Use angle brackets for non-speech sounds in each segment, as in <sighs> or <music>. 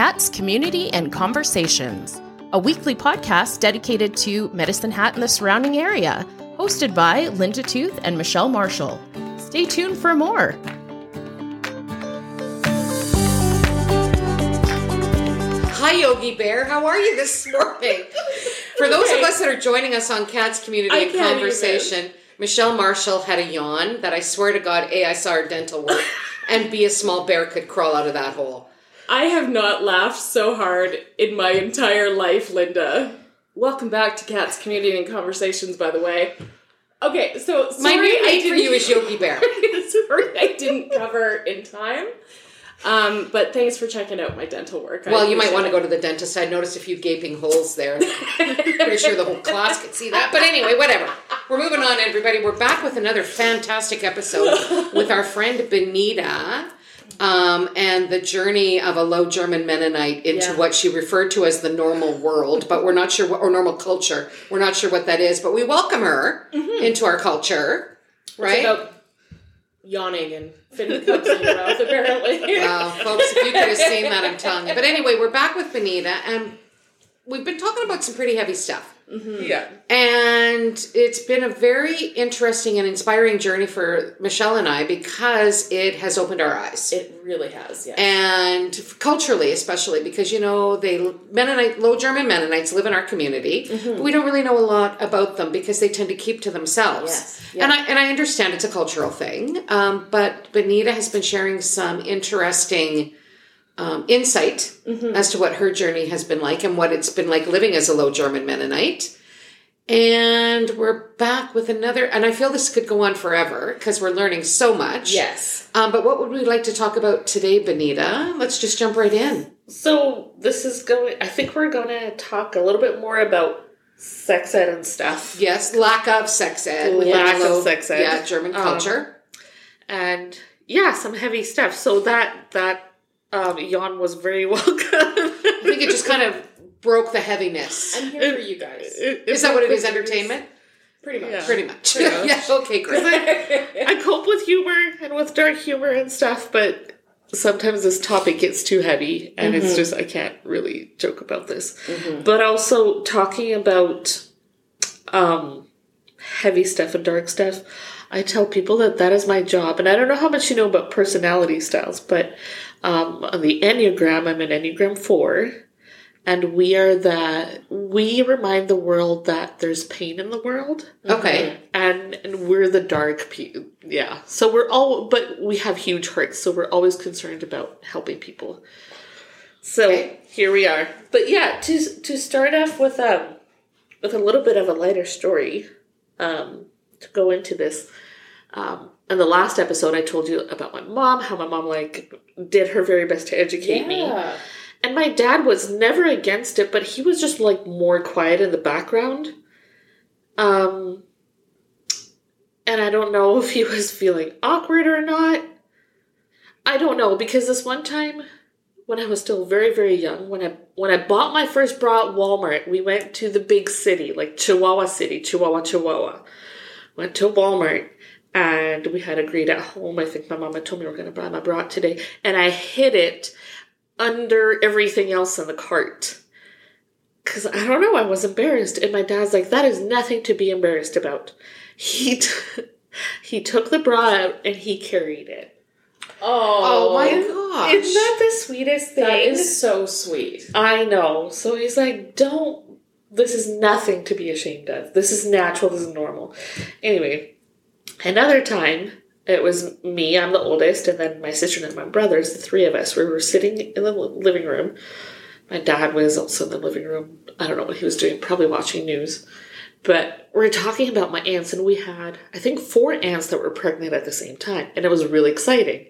Cats Community and Conversations, a weekly podcast dedicated to Medicine Hat and the surrounding area, hosted by Linda Tooth and Michelle Marshall. Stay tuned for more. Hi, Yogi Bear. How are you this morning? For those of us that are joining us on Cats Community and can't Conversation, Michelle Marshall had a yawn that I swear to God, A, I saw her dental work, <laughs> and B, a small bear could crawl out of that hole. I have not laughed so hard in my entire life, Linda. Welcome back to Cats Community and Conversations, by the way. Okay, so My sorry new I name for you is Yogi <laughs> Bear. sorry I didn't cover in time. Um, but thanks for checking out my dental work. I Well, you might want to go to the dentist. I noticed a few gaping holes there. Pretty sure the whole class could see that. But anyway, whatever. We're moving on, everybody. We're back with another fantastic episode with our friend Benita. Um, and the journey of a low German Mennonite into Yeah. what she referred to as the normal world, but we're not sure what, or normal culture. We're not sure what that is, but we welcome her into our culture, right? Yawning and fitting cups in your mouth, apparently. Wow, folks, if you could have seen that, I'm telling you. But anyway, we're back with Benita, and we've been talking about some pretty heavy stuff. yeah. And it's been a very interesting and inspiring journey for Michelle and I because it has opened our eyes. It really has, yeah. and culturally, especially because you know they Mennonite, low German Mennonites live in our community, Mm-hmm. but we don't really know a lot about them because they tend to keep to themselves. Yes, yeah. And I and I understand it's a cultural thing, um, but Benita has been sharing some interesting um, insight Mm-hmm. as to what her journey has been like and what it's been like living as a low German Mennonite. And we're back with another, and I feel this could go on forever because we're learning so much. yes. Um, but what would we like to talk about today, Benita? Let's just jump right in. So this is going. I think we're going to talk a little bit more about sex ed and stuff, Yes, lack of sex ed. Lack of sex ed. Yeah, German Um, culture. and yeah, some heavy stuff. So that that um, yawn was very welcome. <laughs> I think it just kind of broke the heaviness. I'm here for you guys. Is that what it is? Entertainment? Pretty much. Yeah. Pretty much. Pretty much. <laughs> yeah. Okay. Great. I cope with humor and with dark humor and stuff, but sometimes this topic gets too heavy, and it's just I can't really joke about this. But also talking about um, heavy stuff and dark stuff. I tell people that that is my job, and I don't know how much you know about personality styles, but um, on the Enneagram, I'm an Enneagram four, and we are that we remind the world that there's pain in the world, Okay. and and we're the dark people. Yeah, so we're all, but we have huge hearts, so we're always concerned about helping people. So Okay. here we are. But yeah, to to start off with um with a little bit of a lighter story, um, to go into this. Um, in the last episode, I told you about my mom, how my mom like did her very best to educate me. And my dad was never against it, but he was just like more quiet in the background. Um and I don't know <laughs> if he was feeling awkward or not. I don't know because this one time when I was still very very young, when I when I bought my first bra at Walmart, we went to the big city, like Chihuahua City, Chihuahua, Chihuahua. Went to Walmart and we had agreed at home. I think my mama told me we are going to buy my bra today, and I hid it under everything else in the cart. Cause I don't know, I was embarrassed, and my dad's like, "That is nothing to be embarrassed about." He t- <laughs> he took the bra out and he carried it. Oh, oh my gosh. Isn't that the sweetest thing? That is so sweet. I know. So he's like, "Don't. This is nothing to be ashamed of. This is natural. This is normal." Anyway, another time. It was me, I'm the oldest, and then my sister and my brothers, the three of us. We were sitting in the living room. My dad was also in the living room. I don't know what he was doing, probably watching news. But we are talking about my aunts, and we had, I think, four aunts that were pregnant at the same time. And it was really exciting.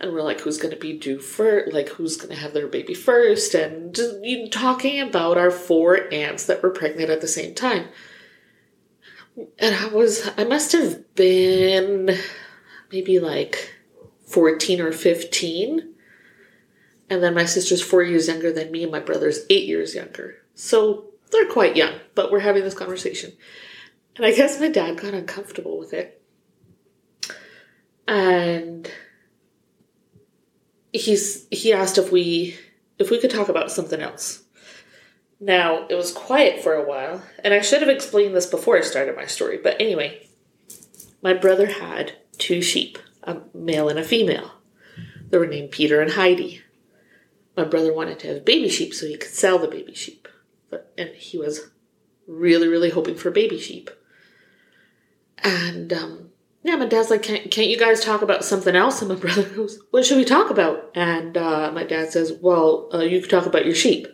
And we're like, who's going to be due first? Like, who's going to have their baby first? And just, you know, talking about our four aunts that were pregnant at the same time. And I was, I must have been maybe like 14 or 15. And then my sister's four years younger than me, and my brother's eight years younger. So they're quite young, but we're having this conversation. And I guess my dad got uncomfortable with it. And he's he asked if we if we could talk about something else. Now, it was quiet for a while, and I should have explained this before I started my story, but anyway, my brother had two sheep, a male and a female. They were named Peter and Heidi. My brother wanted to have baby sheep so he could sell the baby sheep, but, and he was really, really hoping for baby sheep. And um, yeah, my dad's like, can't, can't you guys talk about something else? And my <laughs> brother goes, what should we talk about? And uh, my dad says, well, uh, you could talk about your sheep.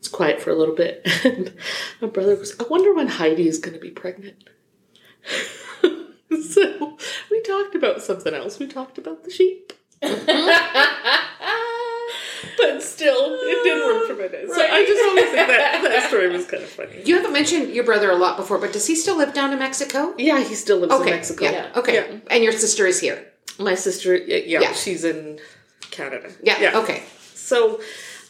It's quiet for a little bit. And <laughs> my brother goes, I wonder when Heidi is going to be pregnant. <laughs> so we talked about something else. We talked about the sheep. <laughs> but still, it didn't work for my dad. So I just always think that that story was kind of funny. You haven't mentioned your brother a lot before, but does he still live down in Mexico? Yeah, he still lives Okay. in Mexico. Yeah. Okay. Yeah. And your sister is here. My sister, yeah, Yeah. she's in Canada. Yeah. Okay. So,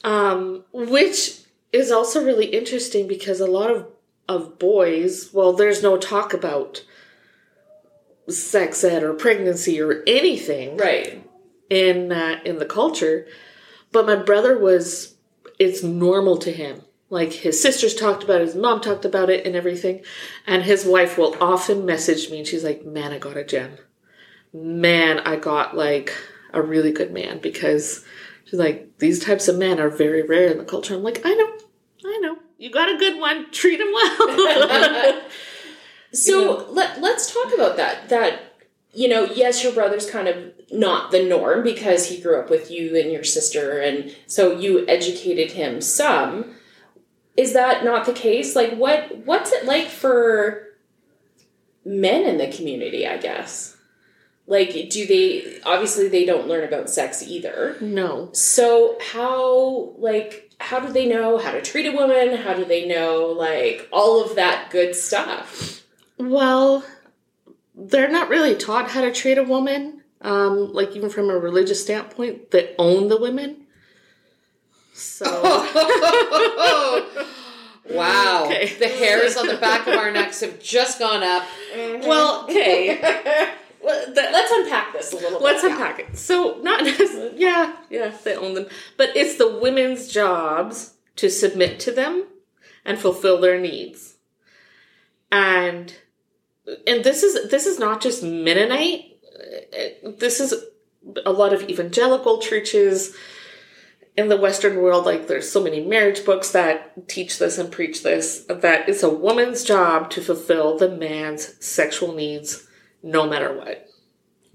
um, which is also really interesting because a lot of of boys, well, there's no talk about sex ed or pregnancy or anything Right. in uh, in the culture, but my brother was it's normal to him. Like his sisters talked about it, his mom talked about it and everything, and his wife will often message me and she's like, "Man, I got a gem. Man, I got like a really good man because she's like these types of men are very rare in the culture." I'm like, "I know, I know. You got a good one. Treat him well." <laughs> So let let's talk about that. That you know, yes, your brother's kind of not the norm because he grew up with you and your sister, and so you educated him some. Is that not the case? Like, what what's it like for men in the community? I guess. Like, do they obviously they don't learn about sex either. no. So how like how do they know how to treat a woman? How do they know like all of that good stuff? Well, they're not really taught how to treat a woman. Um, like even from a religious standpoint, they own the women. So <laughs> Wow. Okay. The hairs on the back of our necks have just gone up. well, okay. <laughs> The- Let's unpack this a little bit. Let's unpack it. So, not yeah, yeah, they own them, but it's the women's jobs to submit to them and fulfill their needs. And and this is this is not just Mennonite. This is a lot of evangelical churches in the Western world. Like, there's so many marriage books that teach this and preach this. That it's a woman's job to fulfill the man's sexual needs, no matter what.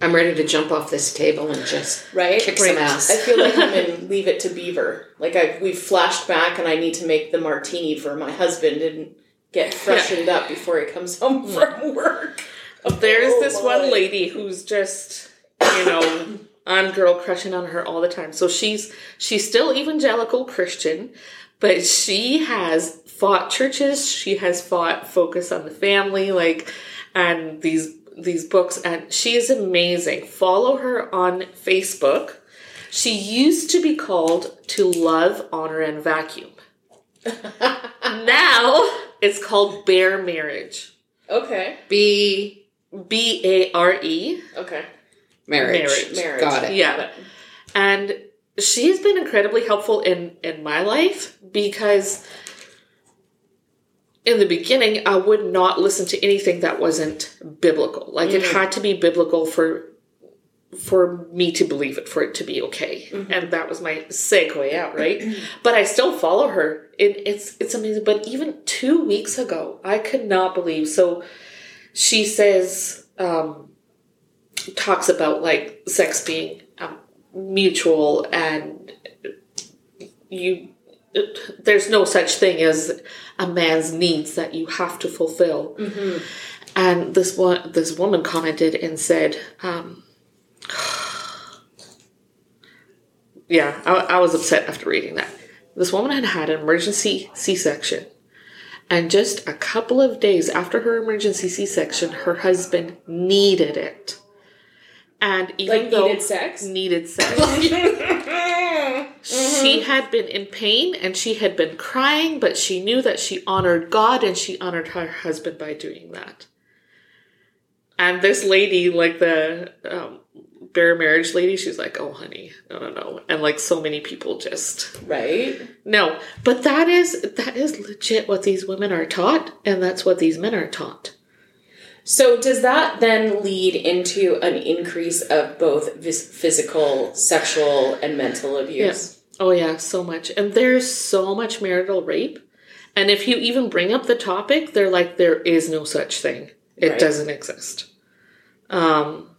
I'm ready to jump off this table and just Right? kick some ass. I feel like I'm in <laughs> Leave It to Beaver. Like I we've flashed back and I need to make the martini for my husband and get freshened up before he comes home mm. from work. Oh, There's Oh, this boy. one lady who's just, you know, on girl crushing on her all the time. So she's she's still evangelical Christian, but she has fought churches. She has fought focus on the family, like, and these these books. And she is amazing. Follow her on Facebook. She used to be called To Love, Honor, and Vacuum. <laughs> now it's called Bare Marriage. Okay. Be B A R E. Okay. marriage. Marriage. Marriage. Got it. Yeah. And she's been incredibly helpful in in my life because in the beginning I would not listen to anything that wasn't biblical. Like it had to be biblical for for me to believe it, for it to be okay. And that was my segue out, right? <clears throat> but I still follow her. It, it's it's amazing. But even two weeks ago, I could not believe. So she says, um, talks about like sex being um, mutual and you. There's no such thing as a man's needs that you have to fulfill. And this one, this woman commented and said, um, <sighs> "Yeah, I, I was upset after reading that. This woman had had an emergency C-section, and just a couple of days after her emergency C-section, her husband needed it, and even Like though needed sex? needed sex." <laughs> <laughs> She had been in pain and she had been crying, but she knew that she honored God and she honored her husband by doing that. And this lady, like the um, bare marriage lady, she's like, oh, honey, no, no, no. And like so many people just, Right? no. But that is, that is legit what these women are taught. And that's what these men are taught. So does that then lead into an increase of both vis- physical, sexual, and mental abuse? Oh, yeah, so much. And there's so much marital rape. And if you even bring up the topic, they're like, there is no such thing. It Right. doesn't exist. Um,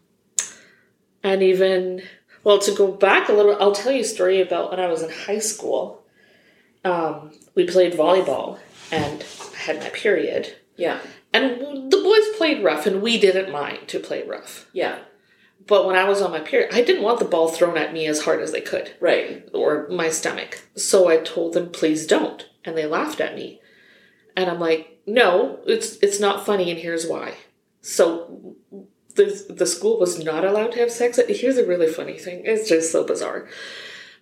and even, well, to go back a little, I'll tell you a story about when I was in high school. Um, we played volleyball and I had my period. Yeah. And the boys played rough, and we didn't mind to play rough. Yeah. But when I was on my period, I didn't want the ball thrown at me as hard as they could Right. or my stomach. So I told them, please don't. And they laughed at me. And I'm like, no, it's it's not funny and here's why. So the the school was not allowed to have sex. Here's a really funny thing. It's just so bizarre.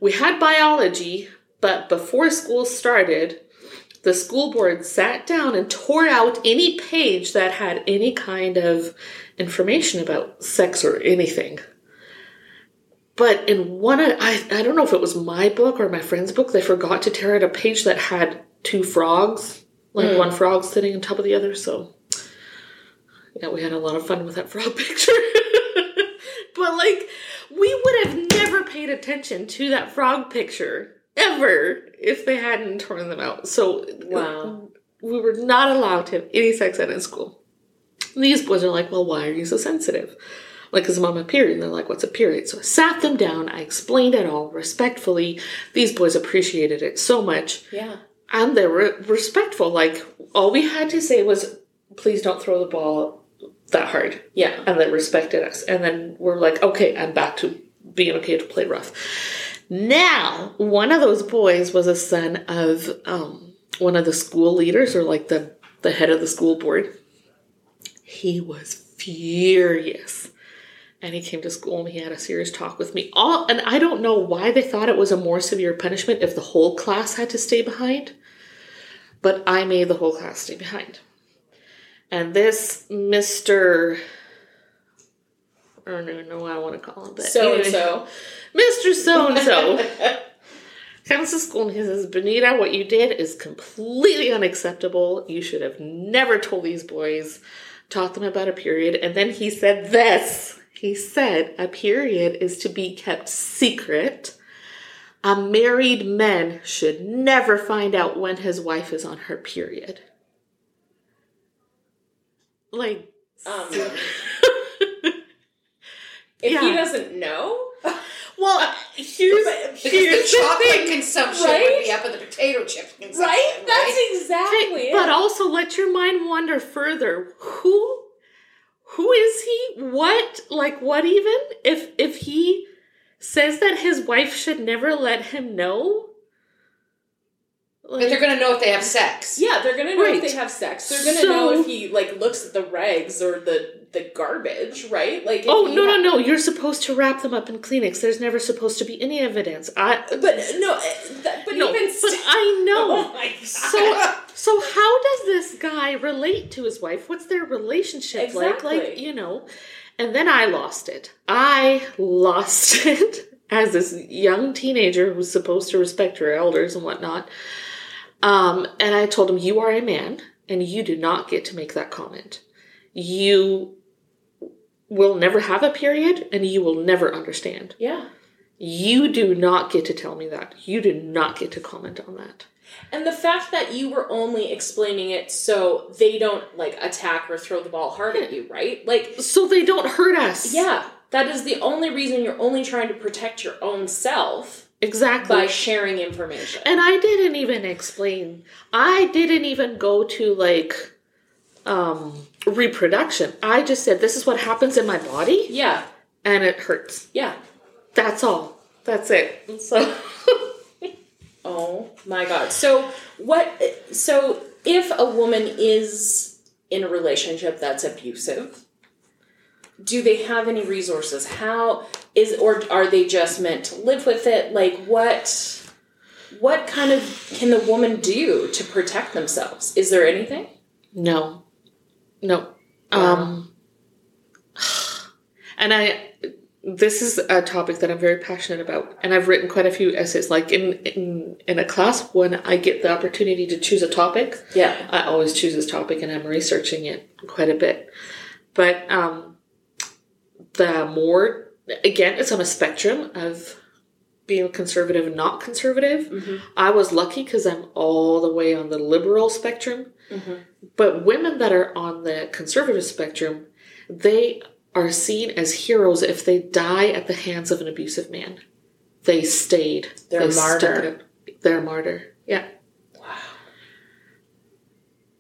We had biology, but before school started, the school board sat down and tore out any page that had any kind of information about sex or anything. But in one, I, I don't know if it was my book or my friend's book, they forgot to tear out a page that had two frogs, like hmm. one frog sitting on top of the other. So, yeah, we had a lot of fun with that frog <laughs> picture. but, like, we would have never paid attention to that frog picture ever if they hadn't torn them out. So, Wow. we were not allowed to have any sex ed in school. And these boys are like, well, why are you so sensitive? Like, I'm on my period. And they're like, what's a period? So I sat them down. I explained it all respectfully. These boys appreciated it so much. Yeah. And they were respectful. Like, all we had to say was, please don't throw the ball that hard. Yeah. And they respected us. And then we're like, okay, I'm back to being okay to play rough. Now, one of those boys was a son of um, one of the school leaders or like the, the head of the school board. He was furious. And he came to school and he had a serious talk with me. All and I don't know why they thought it was a more severe punishment if the whole class had to stay behind. But I made the whole class stay behind. And this Mr. I don't even know what I want to call him, but So and so. Mr. So and so comes to school and he says, Benita, what you did is completely unacceptable. You should have never told these boys, taught them about a period. And then he said this he said, a period is to be kept secret. A married man should never find out when his wife is on her period. Like, Um, <laughs> if Yeah. he doesn't know, <laughs> well, uh, here's, But- Because here's the the chocolate thing. consumption right? would be up at the potato chip consumption. right? That's right? exactly Okay, it. but also let your mind wander further. Who who is he? What like what even? If if he says that his wife should never let him know? But they're going to know if they have sex. yeah, they're gonna know Right. if they have sex. They're gonna So- know if he like looks at the rags or the the garbage, right? Like, Oh no ha- no no! You're supposed to wrap them up in Kleenex. There's never supposed to be any evidence. I But no, eh, that, but no, even but st- I <laughs> know. Oh. So so how does this guy relate to his wife? What's their relationship like? Like, you know. And then I lost it. I lost <laughs> it as this young teenager who's supposed to respect her elders and whatnot. Um, and I told him, You are a man, and you do not get to make that comment. You will never have a period, and you will never understand. yeah. You do not get to tell me that. You do not get to comment on that. And the fact that you were only explaining it so they don't like attack or throw the ball hard at you, right? Like, So they don't hurt us. yeah, that is the only reason you're only trying to protect your own self Exactly. by sharing information. and I didn't even explain. I didn't even go to like um reproduction. I just said this is what happens in my body yeah, and it hurts. yeah. That's all. That's it. So <laughs> Oh my god. So what so if a woman is in a relationship that's abusive, do they have any resources? How is or are they just meant to live with it? Like what what kind of can the woman do to protect themselves? Is there anything? no. No. Um and I this is a topic that I'm very passionate about, and I've written quite a few essays. Like in in in a class, when I get the opportunity to choose a topic, Yeah. I always choose this topic, and I'm researching it quite a bit. But um, the more again, it's on a spectrum of being conservative and not conservative. I was lucky because I'm all the way on the liberal spectrum. Mm-hmm. But women that are on the conservative spectrum, they are seen as heroes if they die at the hands of an abusive man. They stayed. They're They a martyr. They're a martyr. Yeah.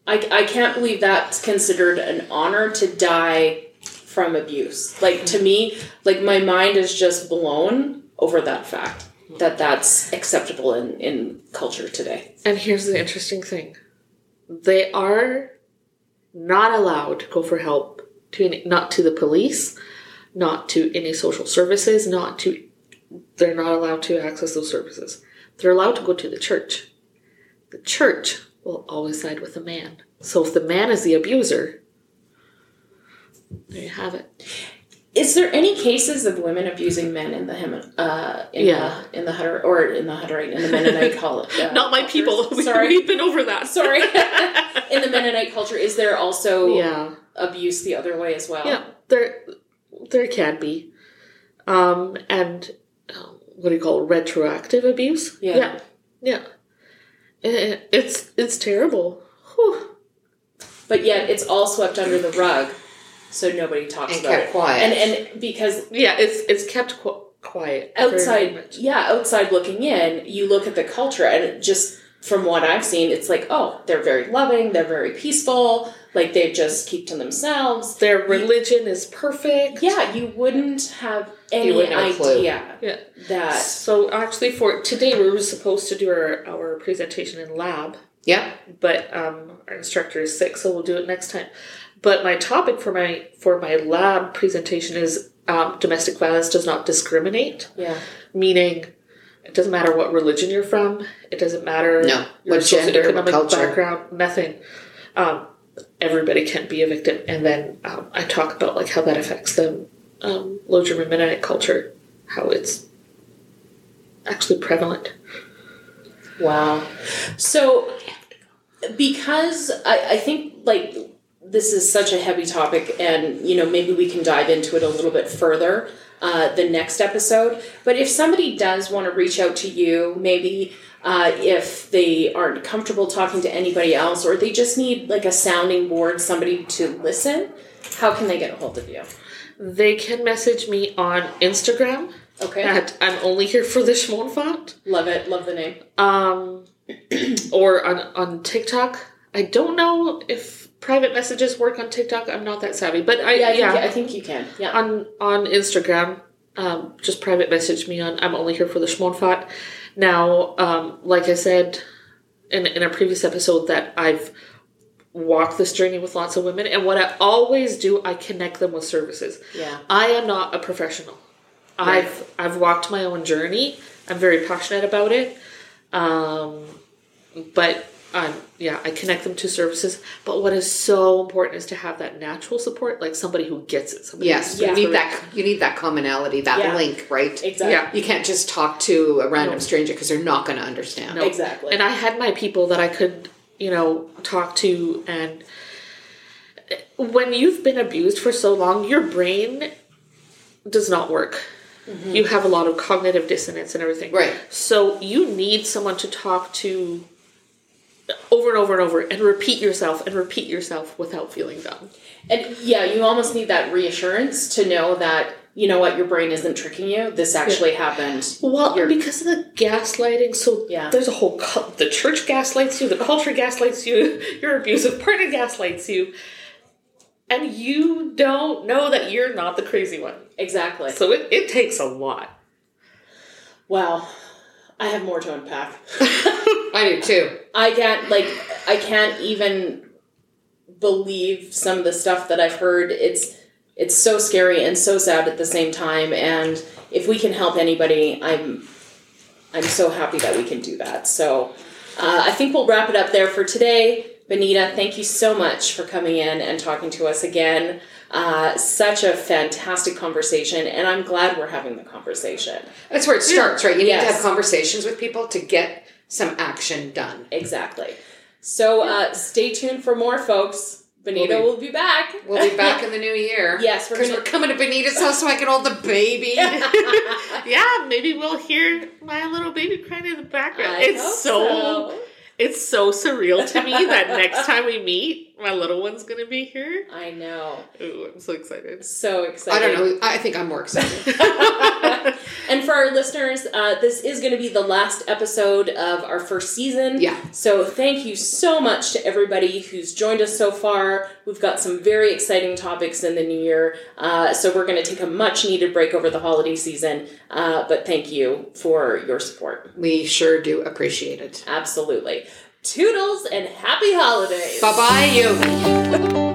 I, I can't believe that's considered an honor to die from abuse. Like to me, like my mind is just blown over that fact that that's acceptable in, in culture today. And here's the interesting thing they are not allowed to go for help to any, not to the police, not to any social services, not to they're not allowed to access those services. They're allowed to go to the church. The church will always side with the man. So if the man is the abuser, there you have it. Is there any cases of women abusing men in the Hem- uh in Yeah. the in the Hutter or in the Hutterite in the Mennonite <laughs> call uh, Not my cultures? people. <laughs> We, Sorry. We've been over that. Sorry. <laughs> in the Mennonite culture, is there also Yeah. abuse the other way as well? Yeah, there there can be, um, and um, what do you call it? retroactive abuse? Yeah. yeah, yeah. Eh, It's it's terrible. Whew. But yet it's all swept under the rug, so nobody talks And about kept it. quiet. And and because Yeah, it's it's kept qu- quiet very, very outside, yeah, outside looking in, you look at the culture, and it just from what I've seen, it's like, oh, they're very loving, they're very peaceful, like they just keep to themselves. Their religion is perfect. Yeah, you wouldn't have any wouldn't have idea Yeah. that. So actually, for today, we were supposed to do our, our presentation in lab, Yeah. but um, our instructor is sick, so we'll do it next time. But my topic for my for my lab presentation is um, domestic violence does not discriminate, Yeah, meaning it doesn't matter what religion you're from, it doesn't matter No. your What gender, what culture. background, nothing. Um, everybody can be a victim, and then um, I talk about like how that affects the um, Low German Mennonite culture, how it's actually prevalent. Wow. So, because I, I think like this is such a heavy topic, and you know maybe we can dive into it a little bit further uh, the next episode. But if somebody does want to reach out to you, maybe uh, if they aren't comfortable talking to anybody else, or they just need like a sounding board, somebody to listen, how can they get a hold of you? They can message me on Instagram Okay, I'm only here for the Schmauntfat, love it, love the name. um, <clears throat> or on on TikTok. I don't know if private messages work on TikTok. I'm not that savvy, but I Yeah, I yeah, think, I think you can. Yeah. on on Instagram. Um, just private message me on I'm only here for the Schmauntfat. Now, um, like I said in in a previous episode, that I've walked this journey with lots of women, and what I always do, I connect them with services. Yeah. I am not a professional. Right. I've I've walked my own journey. I'm very passionate about it. Um, but um, yeah, I connect them to services. But what is so important is to have that natural support, like somebody who gets it. Somebody Yes. who's You need that. You need that commonality, that Yeah. link, right? Exactly. Yeah. You can't just talk to a random No. stranger because they're not going to understand. No. Exactly. And I had my people that I could, you know, talk to. And when you've been abused for so long, your brain does not work. You have a lot of cognitive dissonance and everything. Right. So you need someone to talk to over and over and over and repeat yourself and repeat yourself without feeling dumb. And yeah, you almost need that reassurance to know that you know what your brain isn't tricking you. This actually happened. Well, You're- because of the gaslighting, so Yeah. there's a whole cul- the church gaslights you, the culture gaslights you, <laughs> your abusive partner gaslights you, and you don't know that you're not the crazy one. Exactly. So it, it takes a lot. Wow. I have more to unpack. <laughs> I do too. I can't like I can't even believe some of the stuff that I've heard. It's it's so scary and so sad at the same time. And if we can help anybody, I'm I'm so happy that we can do that. So uh, I think we'll wrap it up there for today. Benita, thank you so much for coming in and talking to us again. Uh, such a fantastic conversation, and I'm glad we're having the conversation. That's where it starts, right? You need to have conversations with people to get some action done. Exactly. So uh, stay tuned for more, folks. Benita We'll will be back. We'll be back <laughs> in the new year. Yes, we're because gonna- we're coming to Benita's house so I can hold the baby. <laughs> <laughs> Yeah, maybe we'll hear my little baby crying in the background. I it's hope so, so. It's so surreal to me that next <laughs> time we meet, my little one's gonna be here. I know. Ooh, I'm so excited. So excited. I don't know. I think I'm more excited. <laughs> <laughs> and for our listeners, uh, this is going to be the last episode of our first season. Yeah. So thank you so much to everybody who's joined us so far. We've got some very exciting topics in the new year. Uh, so we're going to take a much needed break over the holiday season. Uh, but thank you for your support. we sure do appreciate it. Absolutely. Toodles and happy holidays. Bye bye, you. <laughs>